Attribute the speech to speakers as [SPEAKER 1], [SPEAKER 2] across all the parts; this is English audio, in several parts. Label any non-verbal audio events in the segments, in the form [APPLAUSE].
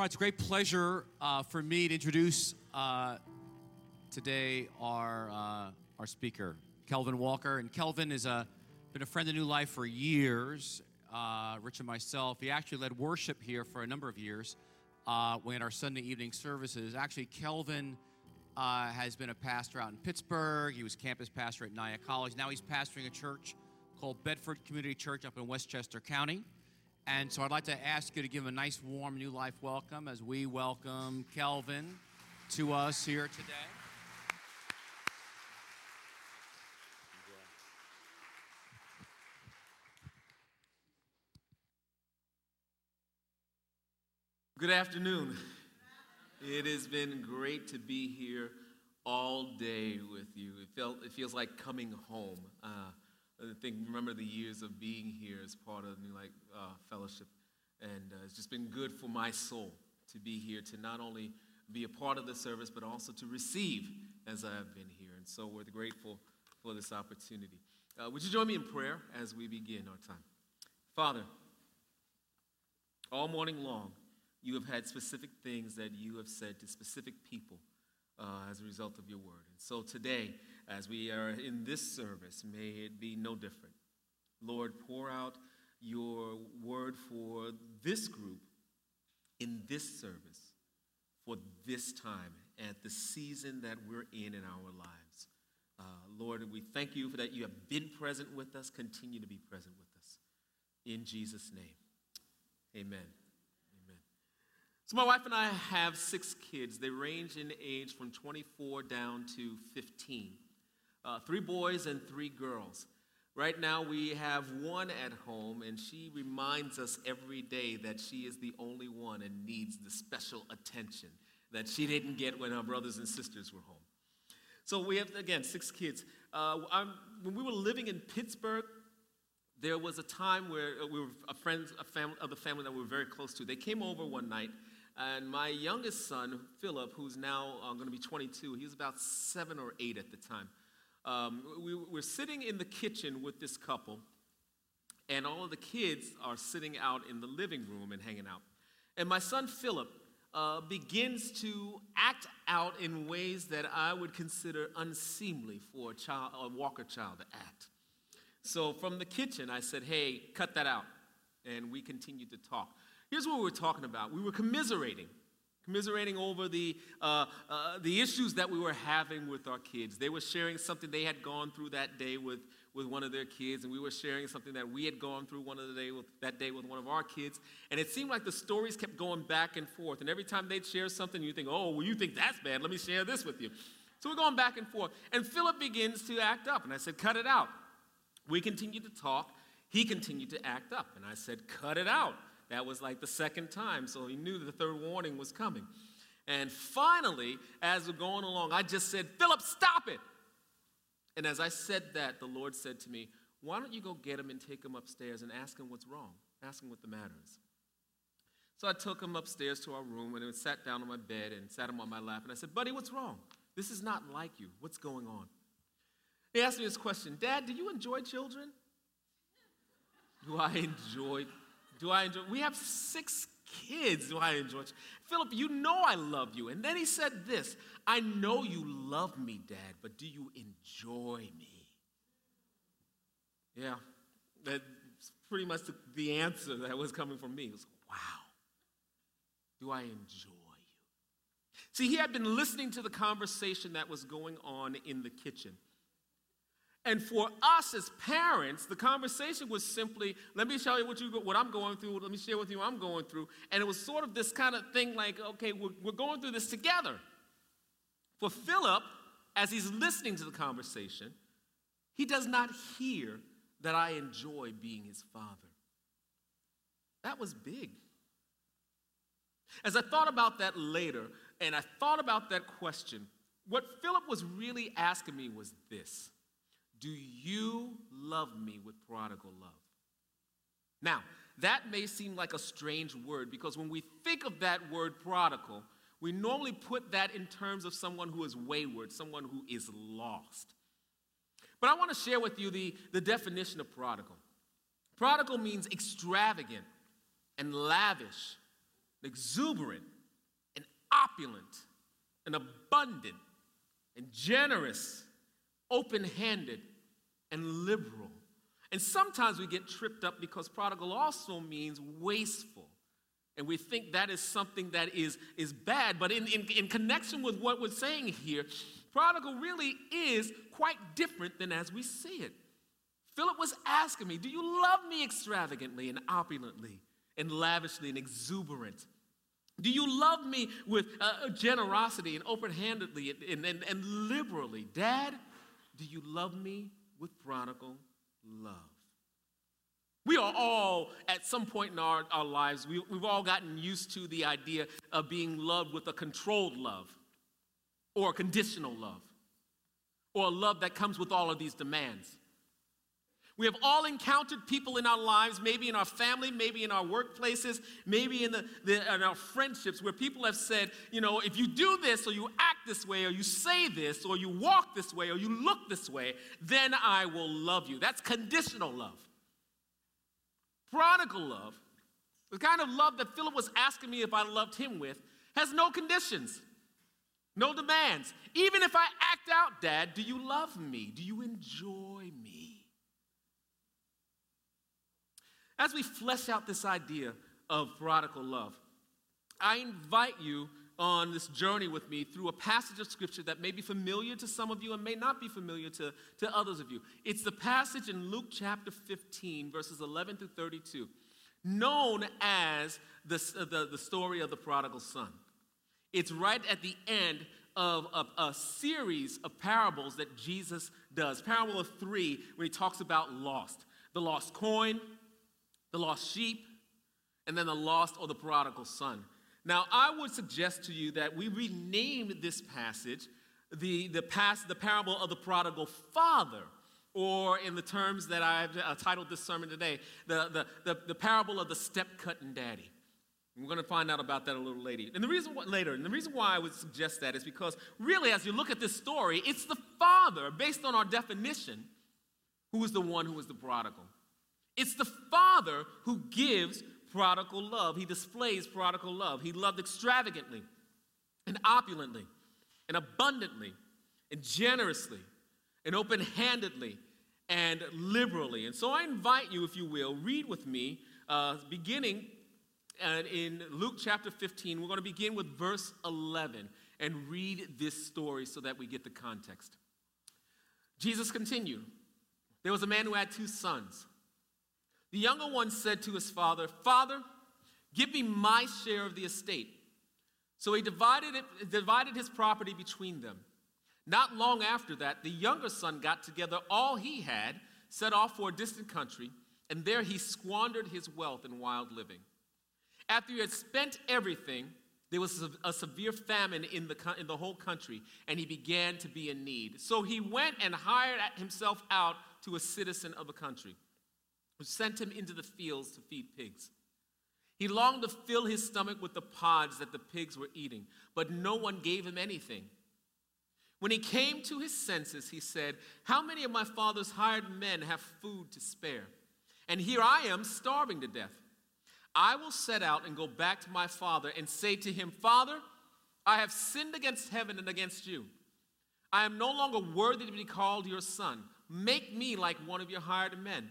[SPEAKER 1] Right, it's a great pleasure uh, for me to introduce uh, today our uh, our speaker, Kelvin Walker. And Kelvin has been a friend of New Life for years. Uh, Rich and myself, he actually led worship here for a number of years uh, when our Sunday evening services. Actually, Kelvin uh, has been a pastor out in Pittsburgh. He was campus pastor at Nyack College. Now he's pastoring a church called Bedford Community Church up in Westchester County. And so I'd like to ask you to give a nice, warm New Life welcome as we welcome Kelvin to us here today.
[SPEAKER 2] Good afternoon. It has been great to be here all day with you. It, felt, it feels like coming home. Uh, I think, remember the years of being here as part of New uh, Fellowship. And uh, it's just been good for my soul to be here, to not only be a part of the service, but also to receive as I have been here. And so we're grateful for this opportunity. Uh, would you join me in prayer as we begin our time? Father, all morning long, you have had specific things that you have said to specific people uh, as a result of your word. And so today, as we are in this service, may it be no different. Lord, pour out your word for this group in this service for this time at the season that we're in in our lives. Uh, Lord, we thank you for that you have been present with us, continue to be present with us. In Jesus' name, amen. So, my wife and I have six kids. They range in age from 24 down to 15. Uh, three boys and three girls. Right now, we have one at home, and she reminds us every day that she is the only one and needs the special attention that she didn't get when her brothers and sisters were home. So, we have, again, six kids. Uh, when we were living in Pittsburgh, there was a time where we were a friend, a family, of the family that we were very close to. They came over one night and my youngest son, Philip, who's now uh, going to be 22, he was about seven or eight at the time. Um, we were sitting in the kitchen with this couple, and all of the kids are sitting out in the living room and hanging out. And my son, Philip, uh, begins to act out in ways that I would consider unseemly for a, child, a Walker child to act. So from the kitchen, I said, hey, cut that out. And we continued to talk. Here's what we were talking about we were commiserating, commiserating over the, uh, uh, the issues that we were having with our kids. They were sharing something they had gone through that day with, with one of their kids, and we were sharing something that we had gone through one of the day with, that day with one of our kids. And it seemed like the stories kept going back and forth. And every time they'd share something, you think, oh, well, you think that's bad. Let me share this with you. So we're going back and forth. And Philip begins to act up. And I said, cut it out. We continued to talk. He continued to act up. And I said, cut it out. That was like the second time, so he knew the third warning was coming. And finally, as we're going along, I just said, Philip, stop it. And as I said that, the Lord said to me, Why don't you go get him and take him upstairs and ask him what's wrong? Ask him what the matter is. So I took him upstairs to our room and sat down on my bed and sat him on my lap. And I said, Buddy, what's wrong? This is not like you. What's going on? He asked me this question Dad, do you enjoy children? Do I enjoy do I enjoy? We have six kids. Do I enjoy? Philip, you know I love you. And then he said this I know you love me, Dad, but do you enjoy me? Yeah, that's pretty much the, answer that was coming from me. It was, wow, do I enjoy you? See, he had been listening to the conversation that was going on in the kitchen. And for us as parents, the conversation was simply, let me show you what, you, what I'm going through, let me share with you what I'm going through. And it was sort of this kind of thing like, okay, we're, we're going through this together. For Philip, as he's listening to the conversation, he does not hear that I enjoy being his father. That was big. As I thought about that later, and I thought about that question, what Philip was really asking me was this do you love me with prodigal love? Now, that may seem like a strange word because when we think of that word prodigal, we normally put that in terms of someone who is wayward, someone who is lost. But I want to share with you the, the definition of prodigal. Prodigal means extravagant and lavish exuberant, and opulent, and abundant, and generous, open handed, and liberal. And sometimes we get tripped up because prodigal also means wasteful. And we think that is something that is, is bad. But in, in, in connection with what we're saying here, prodigal really is quite different than as we see it. Philip was asking me, Do you love me extravagantly and opulently and lavishly and exuberant? Do you love me with uh, generosity and open handedly and, and, and liberally? Dad, do you love me with prodigal love? We are all, at some point in our, our lives, we, we've all gotten used to the idea of being loved with a controlled love or a conditional love or a love that comes with all of these demands. We have all encountered people in our lives, maybe in our family, maybe in our workplaces, maybe in, the, the, in our friendships, where people have said, you know, if you do this, or you act this way, or you say this, or you walk this way, or you look this way, then I will love you. That's conditional love. Prodigal love, the kind of love that Philip was asking me if I loved him with, has no conditions, no demands. Even if I act out, Dad, do you love me? Do you enjoy me? As we flesh out this idea of prodigal love, I invite you on this journey with me through a passage of scripture that may be familiar to some of you and may not be familiar to, to others of you. It's the passage in Luke chapter 15, verses 11 through 32, known as the, the, the story of the prodigal son. It's right at the end of a, a, series of parables that Jesus does. Parable of three, when he talks about lost the lost coin, the lost sheep, and then the lost or the prodigal son. Now, I would suggest to you that we rename this passage the, the, past, the parable of the prodigal father, or in the terms that I've uh, titled this sermon today, the, the, the, the parable of the step cutting daddy. We're going to find out about that a little later. And the reason why, later, and the reason why I would suggest that is because really, as you look at this story, it's the father, based on our definition, who is the one who is the prodigal. It's the Father who gives prodigal love. He displays prodigal love. He loved extravagantly and opulently and abundantly and generously and open handedly and liberally. And so I invite you, if you will, read with me, uh, beginning uh, in Luke chapter 15. We're going to begin with verse 11 and read this story so that we get the context. Jesus continued There was a man who had two sons. The younger one said to his father, Father, give me my share of the estate. So he divided, it, divided his property between them. Not long after that, the younger son got together all he had, set off for a distant country, and there he squandered his wealth in wild living. After he had spent everything, there was a severe famine in the, in the whole country, and he began to be in need. So he went and hired himself out to a citizen of the country who sent him into the fields to feed pigs. He longed to fill his stomach with the pods that the pigs were eating, but no one gave him anything. When he came to his senses, he said, How many of my father's hired men have food to spare? And here I am starving to death. I will set out and go back to my father and say to him, Father, I have sinned against heaven and against you. I am no longer worthy to be called your son. Make me like one of your hired men.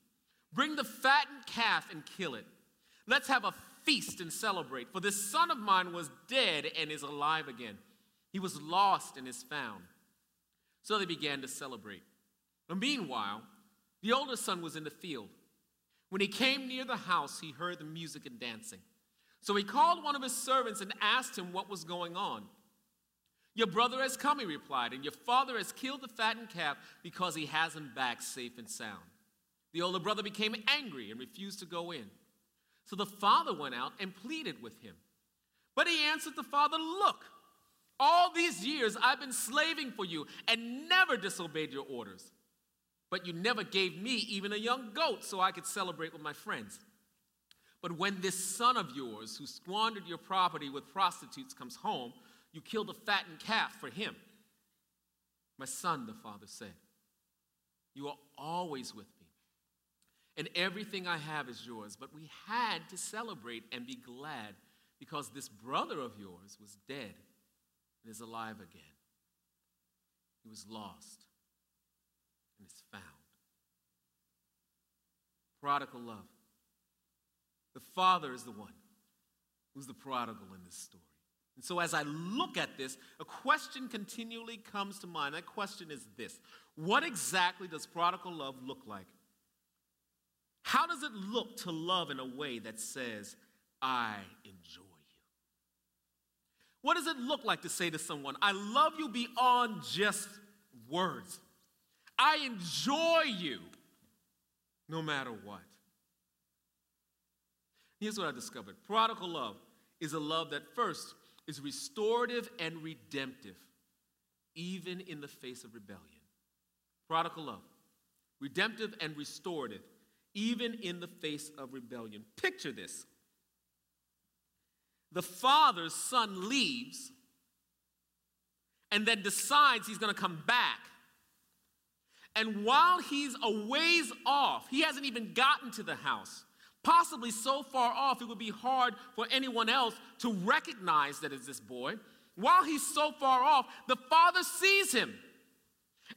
[SPEAKER 2] Bring the fattened calf and kill it. Let's have a feast and celebrate. For this son of mine was dead and is alive again. He was lost and is found. So they began to celebrate. But meanwhile, the older son was in the field. When he came near the house, he heard the music and dancing. So he called one of his servants and asked him what was going on. Your brother has come, he replied, and your father has killed the fattened calf because he has him back safe and sound. The older brother became angry and refused to go in. So the father went out and pleaded with him. But he answered the father, Look, all these years I've been slaving for you and never disobeyed your orders. But you never gave me even a young goat so I could celebrate with my friends. But when this son of yours, who squandered your property with prostitutes, comes home, you killed a fattened calf for him. My son, the father said, You are always with me, and everything I have is yours. But we had to celebrate and be glad because this brother of yours was dead and is alive again. He was lost and is found. Prodigal love. The father is the one who's the prodigal in this story. And so, as I look at this, a question continually comes to mind. That question is this What exactly does prodigal love look like? How does it look to love in a way that says, I enjoy you? What does it look like to say to someone, I love you beyond just words? I enjoy you no matter what. Here's what I discovered prodigal love is a love that first is restorative and redemptive, even in the face of rebellion. Prodigal love, redemptive and restorative, even in the face of rebellion. Picture this the father's son leaves and then decides he's going to come back and while he's a ways off, he hasn't even gotten to the house, possibly so far off it would be hard for anyone else to recognize that it's this boy. While he's so far off, the father sees him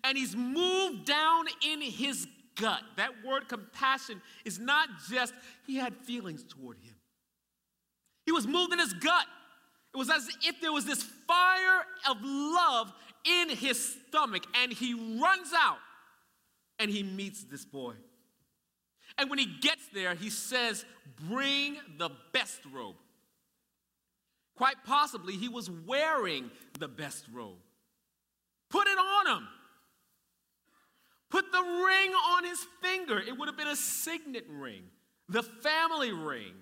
[SPEAKER 2] and he's moved down in his gut. That word compassion is not just he had feelings toward him, he was moved in his gut. It was as if there was this fire of love in his stomach, and he runs out and he meets this boy. And when he gets there, he says, Bring the best robe. Quite possibly, he was wearing the best robe. Put it on him. Put the ring on his finger. It would have been a signet ring, the family ring.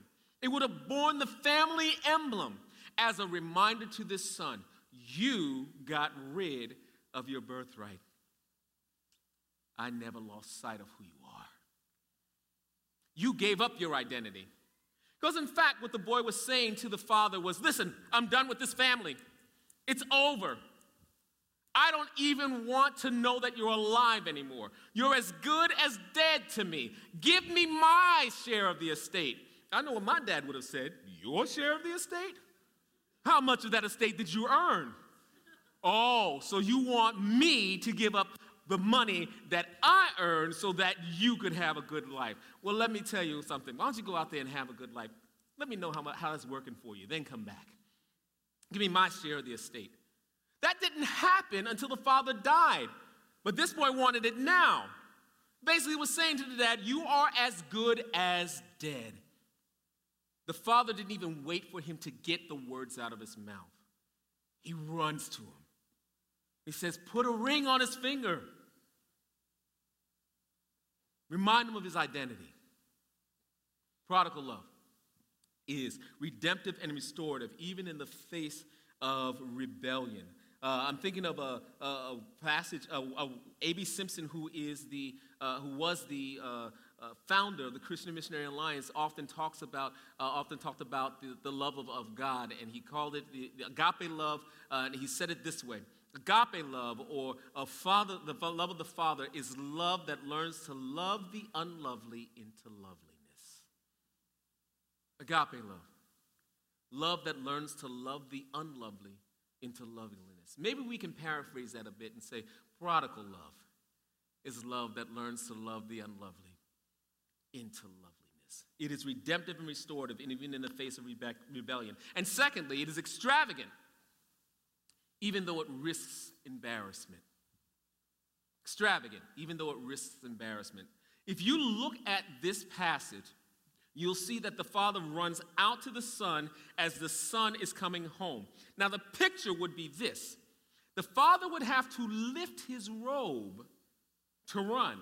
[SPEAKER 2] It would have borne the family emblem as a reminder to this son you got rid of your birthright. I never lost sight of who you are. You gave up your identity. Because, in fact, what the boy was saying to the father was listen, I'm done with this family. It's over. I don't even want to know that you're alive anymore. You're as good as dead to me. Give me my share of the estate. I know what my dad would have said Your share of the estate? How much of that estate did you earn? Oh, so you want me to give up the money that I earned so that you could have a good life. Well, let me tell you something. Why don't you go out there and have a good life? Let me know how, how that's working for you. Then come back. Give me my share of the estate. That didn't happen until the father died. But this boy wanted it now. Basically, he was saying to the dad, You are as good as dead. The father didn't even wait for him to get the words out of his mouth. He runs to him. He says, Put a ring on his finger. Remind him of his identity. Prodigal love is redemptive and restorative, even in the face of rebellion. Uh, I'm thinking of a, a, a passage, A.B. Simpson, who is the, uh, who was the uh, uh, founder of the Christian Missionary Alliance, often talks about, uh, often talked about the, the love of, of God, and he called it the, the agape love, uh, and he said it this way: Agape love, or a father, the love of the Father, is love that learns to love the unlovely into loveliness. Agape love. Love that learns to love the unlovely into loveliness. Maybe we can paraphrase that a bit and say prodigal love is love that learns to love the unlovely into loveliness. It is redemptive and restorative, even in the face of rebe- rebellion. And secondly, it is extravagant even though it risks embarrassment. Extravagant, even though it risks embarrassment. If you look at this passage, you'll see that the father runs out to the son as the son is coming home. Now, the picture would be this the father would have to lift his robe to run.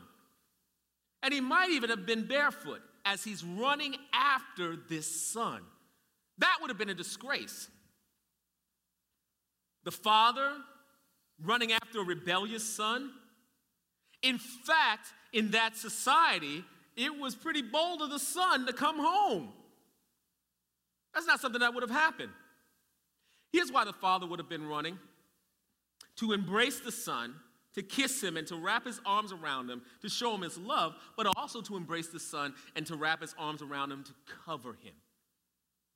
[SPEAKER 2] And he might even have been barefoot. as he's running after this son. That would have been a disgrace. The father running after a rebellious son. In fact, in that society, it was pretty bold of the son to come home. That's not something that would have happened. Here's why the father would have been running to embrace the son, to kiss him, and to wrap his arms around him, to show him his love, but also to embrace the son and to wrap his arms around him to cover him.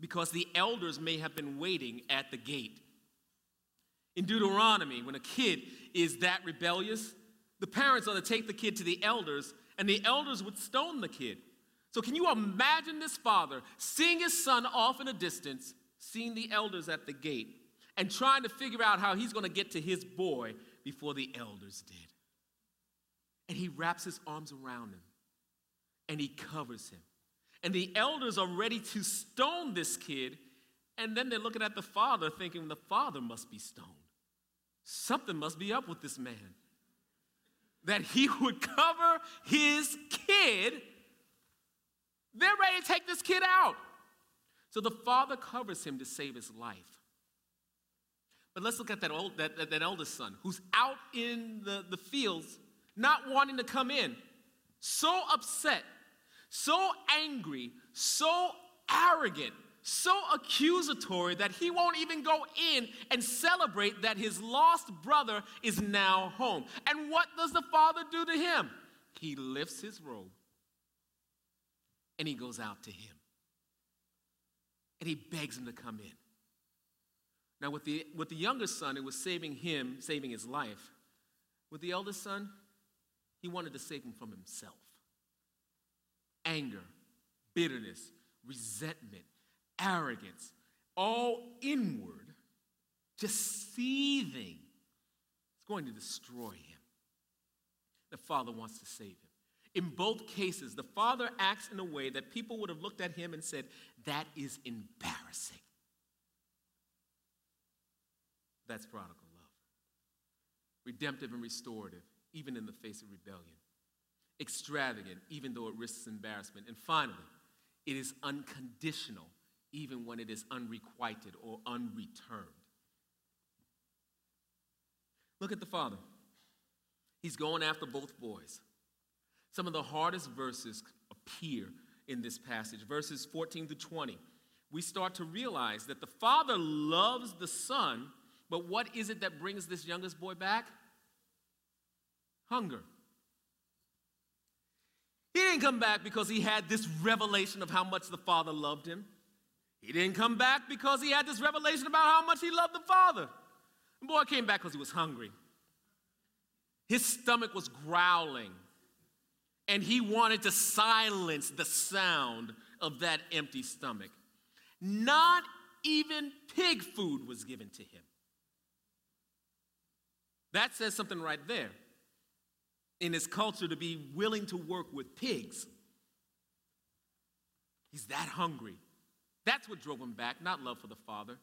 [SPEAKER 2] Because the elders may have been waiting at the gate. In Deuteronomy, when a kid is that rebellious, the parents are to take the kid to the elders, and the elders would stone the kid. So, can you imagine this father seeing his son off in a distance, seeing the elders at the gate, and trying to figure out how he's going to get to his boy before the elders did? And he wraps his arms around him and he covers him. And the elders are ready to stone this kid, and then they're looking at the father thinking the father must be stoned. Something must be up with this man. That he [LAUGHS] would cover his kid. They're ready to take this kid out. So the father covers him to save his life. But let's look at that, old, that, that, that eldest son who's out in the, the fields, not wanting to come in, so upset, so angry, so arrogant so accusatory that he won't even go in and celebrate that his lost brother is now home. And what does the father do to him? He lifts his robe and he goes out to him. And he begs him to come in. Now, with the, with the younger son, it was saving him, saving his life. With the eldest son, he wanted to save him from himself. Anger, bitterness, resentment, arrogance, all inward, just seething. It's going to destroy him. The Father wants to save him. In both cases, the Father acts in a way that people would have looked at him and said, That is embarrassing. That's prodigal love. Redemptive and restorative, even in the face of rebellion. Extravagant, even though it risks embarrassment. And finally, it is unconditional even when it is unrequited or unreturned. Look at the father. He's going after both boys. Some of the hardest verses appear in this passage, verses 14 to 20. We start to realize that the father loves the son, but what is it that brings this youngest boy back? Hunger. He didn't come back because he had this revelation of how much the father loved him. He didn't come back because he had this revelation about how much he loved the Father. The boy came back because he was hungry. His stomach was growling, and he wanted to silence the sound of that empty stomach. Not even pig food was given to him. That says something right there. In his culture, to be willing to work with pigs, he's that hungry. That's what drove him back, not love for the father.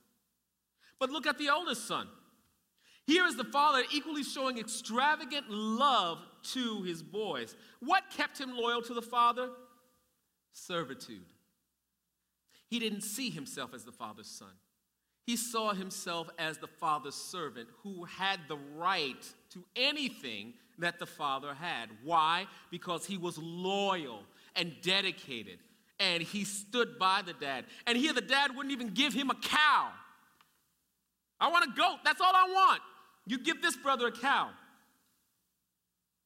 [SPEAKER 2] But look at the oldest son. Here is the father equally showing extravagant love to his boys. What kept him loyal to the father? Servitude. He didn't see himself as the father's son. He saw himself as the father's servant who had the right to anything that the father had. Why? Because he was loyal and dedicated and he stood by the dad. And here the dad wouldn't even give him a cow. I want a goat. That's all I want. You give this brother a cow.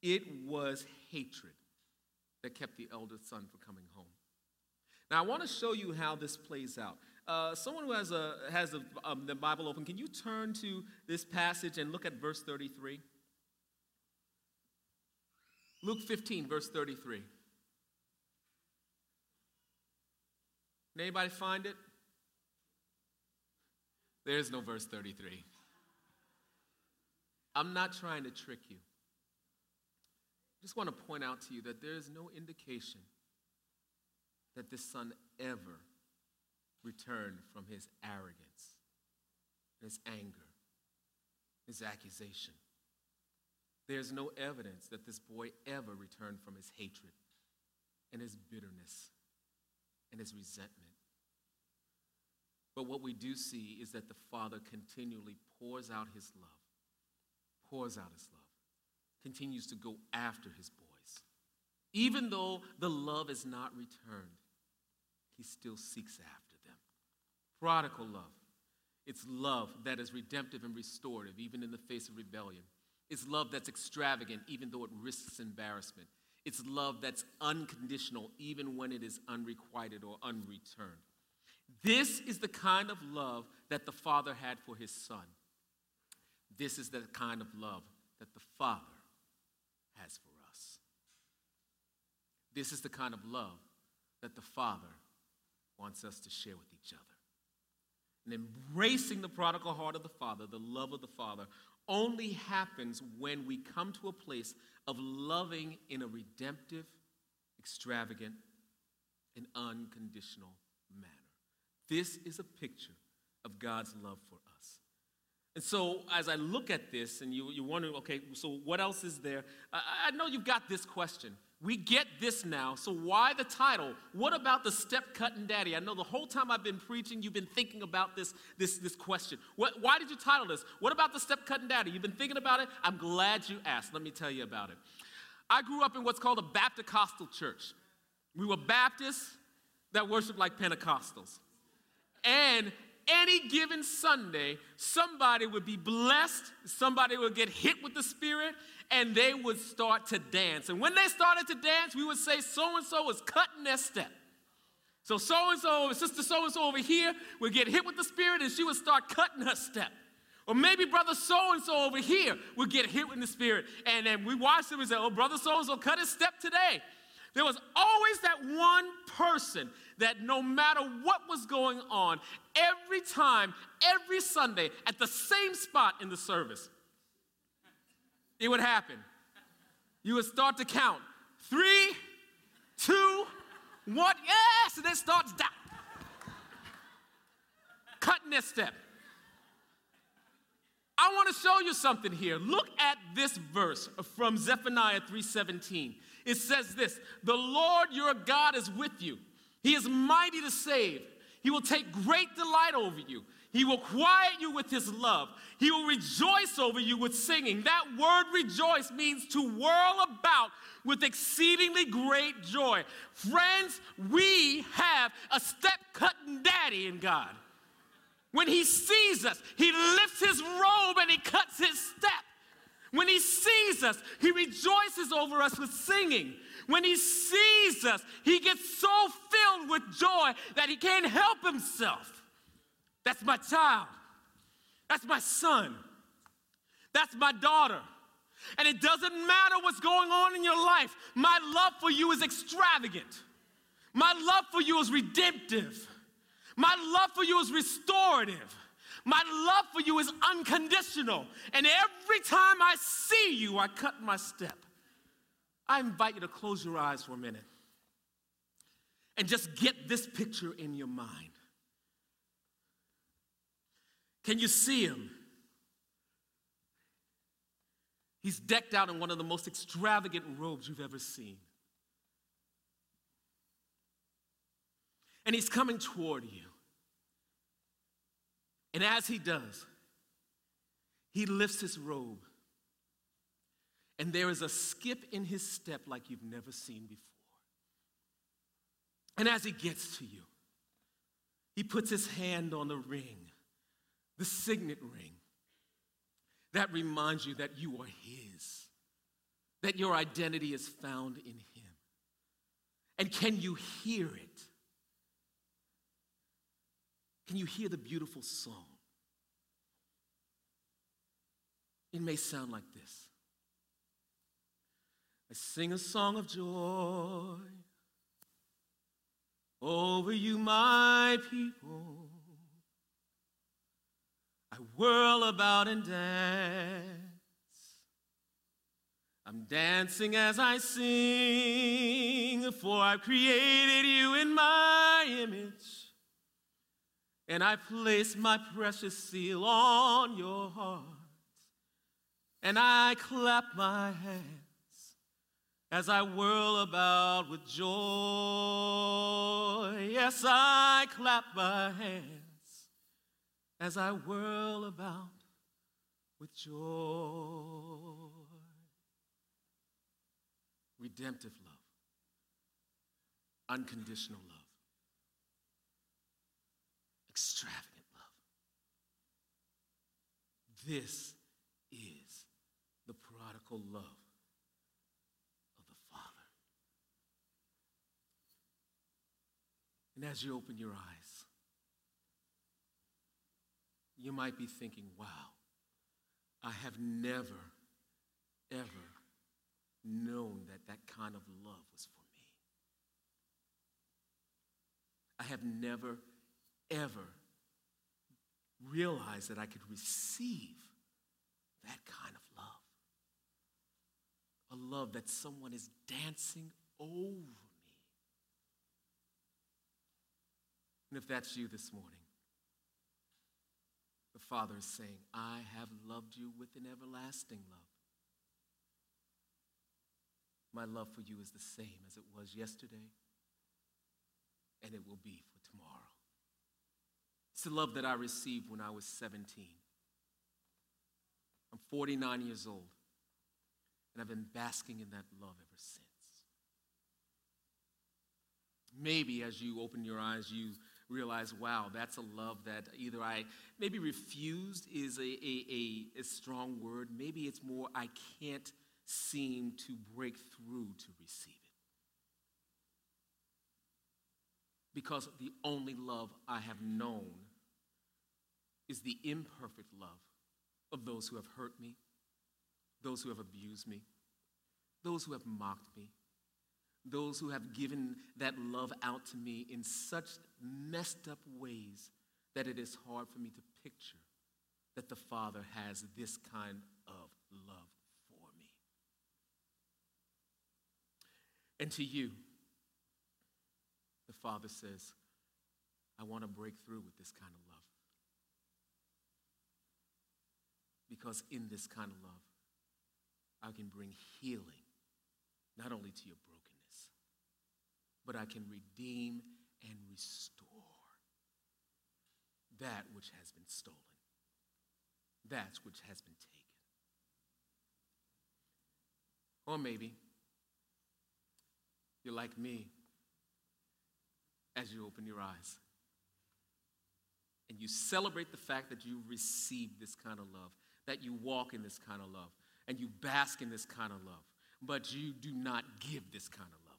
[SPEAKER 2] It was hatred that kept the eldest son from coming home. Now, I want to show you how this plays out. Uh, someone who has, a, has a, um, the Bible open, can you turn to this passage and look at verse 33? Luke 15, verse 33. Can Anybody find it? There's no verse 33. I'm not trying to trick you. I just want to point out to you that there is no indication that this son ever returned from his arrogance, his anger, his accusation. There's no evidence that this boy ever returned from his hatred and his bitterness and his resentment. But what we do see is that the Father continually pours out his love, pours out his love, continues to go after his boys. Even though the love is not returned, he still seeks after. Prodigal love. It's love that is redemptive and restorative, even in the face of rebellion. It's love that's extravagant, even though it risks embarrassment. It's love that's unconditional, even when it is unrequited or unreturned. This is the kind of love that the Father had for his Son. This is the kind of love that the Father has for us. This is the kind of love that the Father wants us to share with each other. And embracing the prodigal heart of the Father, the love of the Father, only happens when we come to a place of loving in a redemptive, extravagant, and unconditional manner. This is a picture of God's love for us. And so, as I look at this, and you, you're wondering, okay, so what else is there? I, I know you've got this question. We get this now, so why the title? What about the step cutting daddy? I know the whole time I've been preaching, you've been thinking about this, this, this question. What, why did you title this? What about the step cutting daddy? You've been thinking about it? I'm glad you asked. Let me tell you about it. I grew up in what's called a Baptist Costal church. We were Baptists that worship like Pentecostals. And any given Sunday, somebody would be blessed, somebody would get hit with the Spirit, and they would start to dance. And when they started to dance, we would say so and so was cutting their step. So so and so, sister so and so over here would get hit with the Spirit, and she would start cutting her step. Or maybe brother so and so over here would get hit with the Spirit, and then we watched him and say, "Oh, brother so and so cut his step today." There was always that one person that no matter what was going on, every time, every Sunday, at the same spot in the service, it would happen. You would start to count three, two, one, yes, and it starts down. Cutting this step. I want to show you something here. Look at this verse from Zephaniah 3:17 it says this The Lord your God is with you, He is mighty to save. He will take great delight over you. He will quiet you with his love. He will rejoice over you with singing. That word rejoice means to whirl about with exceedingly great joy. Friends, we have a step cutting daddy in God. When he sees us, he lifts his robe and he cuts his step. When he sees us, he rejoices over us with singing. When he sees us, he gets so filled with joy that he can't help himself. That's my child. That's my son. That's my daughter. And it doesn't matter what's going on in your life, my love for you is extravagant. My love for you is redemptive. My love for you is restorative. My love for you is unconditional. And every time I see you, I cut my step. I invite you to close your eyes for a minute and just get this picture in your mind. Can you see him? He's decked out in one of the most extravagant robes you've ever seen. And he's coming toward you. And as he does, he lifts his robe. And there is a skip in his step like you've never seen before. And as he gets to you, he puts his hand on the ring, the signet ring, that reminds you that you are his, that your identity is found in him. And can you hear it? Can you hear the beautiful song? It may sound like this I sing a song of joy over you, my people. I whirl about and dance. I'm dancing as I sing, for I've created you in my image and I place my precious seal on your heart, and I clap my hands as I whirl about with joy. Yes, I clap my hands as I whirl about with joy. Redemptive love, unconditional love, extravagant love. This is the prodigal love of the Father. And as you open your eyes, you might be thinking, wow, I have never, ever known that that kind of love was for me. I have never, ever realized that I could receive that kind of love. A love that someone is dancing over me. And if that's you this morning, the Father is saying, I have loved you with an everlasting love. My love for you is the same as it was yesterday, and it will be the love that I received when I was 17. I'm 49 years old, and I've been basking in that love ever since. Maybe as you open your eyes, you realize, wow, that's a love that either I maybe refused is a, a, a, a strong word. Maybe it's more I can't seem to break through to receive it. Because the only love I have known is the imperfect love of those who have hurt me, those who have abused me, those who have mocked me, those who have given that love out to me in such messed up ways that it is hard for me to picture that the Father has this kind of love for me. And to you, the Father says, I want to break through with this kind of love. Because in this kind of love, I can bring healing not only to your brokenness, but I can redeem and restore that which has been stolen, that which has been taken. Or maybe you're like me as you open your eyes and you celebrate the fact that you received this kind of love, that you walk in this kind of love, and you bask in this kind of love, but you do not give this kind of love.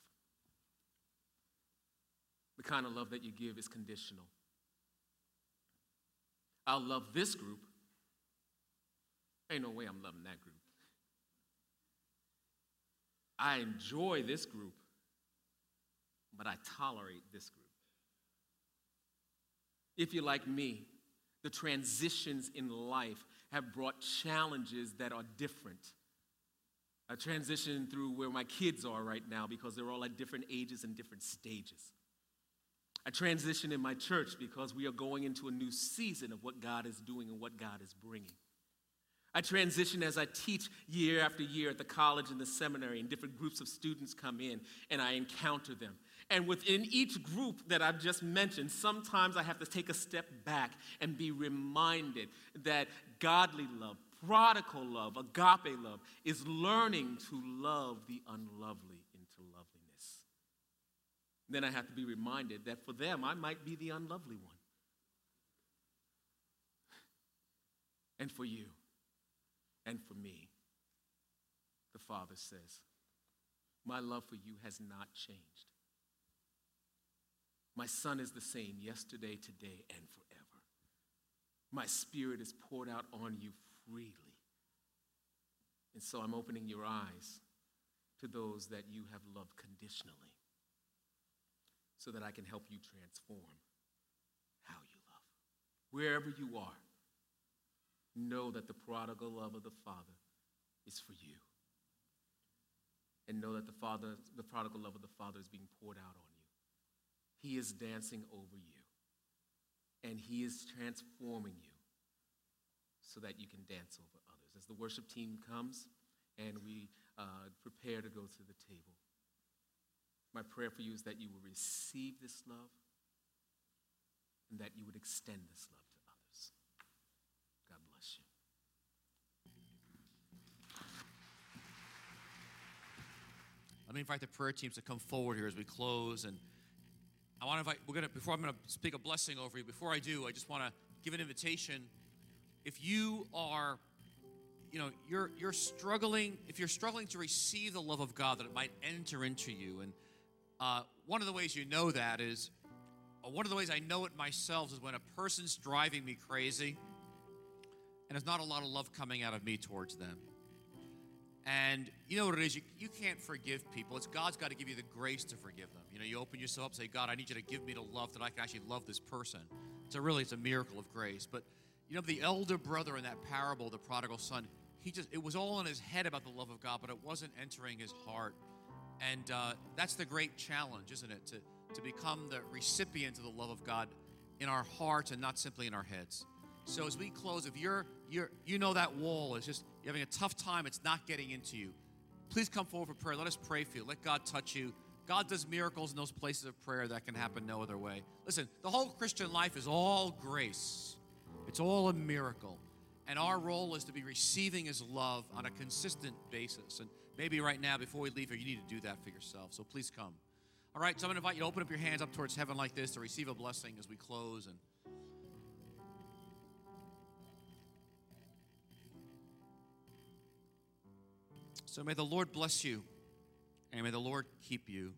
[SPEAKER 2] The kind of love that you give is conditional. I'll love this group. Ain't no way I'm loving that group. I enjoy this group, but I tolerate this group. If you're like me, the transitions in life have brought challenges that are different. I transition through where my kids are right now because they're all at different ages and different stages. I transition in my church because we are going into a new season of what God is doing and what God is bringing. I transition as I teach year after year at the college and the seminary, and different groups of students come in and I encounter them. And within each group that I've just mentioned, sometimes I have to take a step back and be reminded that godly love, prodigal love, agape love, is learning to love the unlovely into loveliness. Then I have to be reminded that for them, I might be the unlovely one. And for you, and for me, the Father says, My love for you has not changed. My Son is the same yesterday, today, and forever. My Spirit is poured out on you freely. And so I'm opening your eyes to those that you have loved conditionally so that I can help you transform how you love. Wherever you are, know that the prodigal love of the Father is for you. And know that the Father, the prodigal love of the Father is being poured out on you. He is dancing over you. And he is transforming you so that you can dance over others. As the worship team comes, and we uh, prepare to go to the table. My prayer for you is that you will receive this love and that you would extend this love to others. God bless you.
[SPEAKER 1] Let me invite the prayer teams to come forward here as we close. And I want to invite, we're going to, before I'm going to speak a blessing over you, before I do, I just want to give an invitation. If you are, you know, you're, you're struggling, if you're struggling to receive the love of God, that it might enter into you. And uh, one of the ways you know that is, uh, one of the ways I know it myself is when a person's driving me crazy and there's not a lot of love coming out of me towards them. And you know what it is? You, you can't forgive people. It's God's got to give you the grace to forgive them. You know, you open yourself up, say, God, I need you to give me the love that I can actually love this person. It's a really, it's a miracle of grace. But you know, the elder brother in that parable, the prodigal son, he just, it was all in his head about the love of God, but it wasn't entering his heart. And uh, that's the great challenge, isn't it? To, to become the recipient of the love of God in our hearts and not simply in our heads. So as we close, if you're, you're you know that wall is just you're having a tough time, it's not getting into you. Please come forward for prayer. Let us pray for you. Let God touch you. God does miracles in those places of prayer that can happen no other way. Listen, the whole Christian life is all grace. It's all a miracle. And our role is to be receiving his love on a consistent basis. And maybe right now, before we leave here, you need to do that for yourself. So please come. All right, so I'm going to invite you to open up your hands up towards heaven like this to receive a blessing as we close. And So may the Lord bless you, and may the Lord keep you,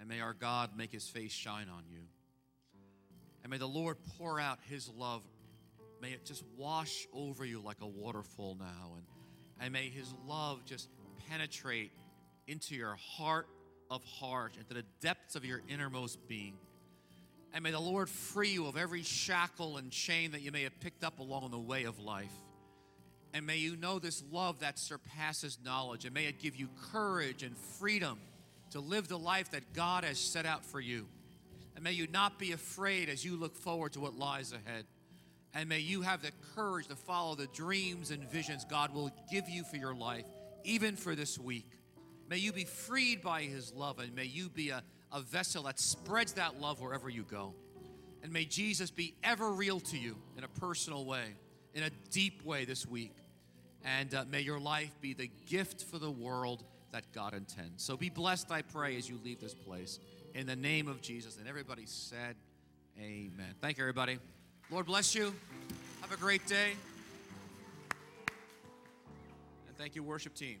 [SPEAKER 1] and may our God make his face shine on you. And may the Lord pour out his love. May it just wash over you like a waterfall now. And, and may his love just penetrate into your heart of heart, into the depths of your innermost being. And may the Lord free you of every shackle and chain that you may have picked up along the way of life. And may you know this love that surpasses knowledge. And may it give you courage and freedom to live the life that God has set out for you. And may you not be afraid as you look forward to what lies ahead. And may you have the courage to follow the dreams and visions God will give you for your life, even for this week. May you be freed by His love, and may you be a, a vessel that spreads that love wherever you go. And may Jesus be ever real to you in a personal way in a deep way this week. And uh, may your life be the gift for the world that God intends. So be blessed, I pray, as you leave this place. In the name of Jesus. And everybody said, Amen. Thank you, everybody. Lord bless you. Have a great day. And thank you, worship team.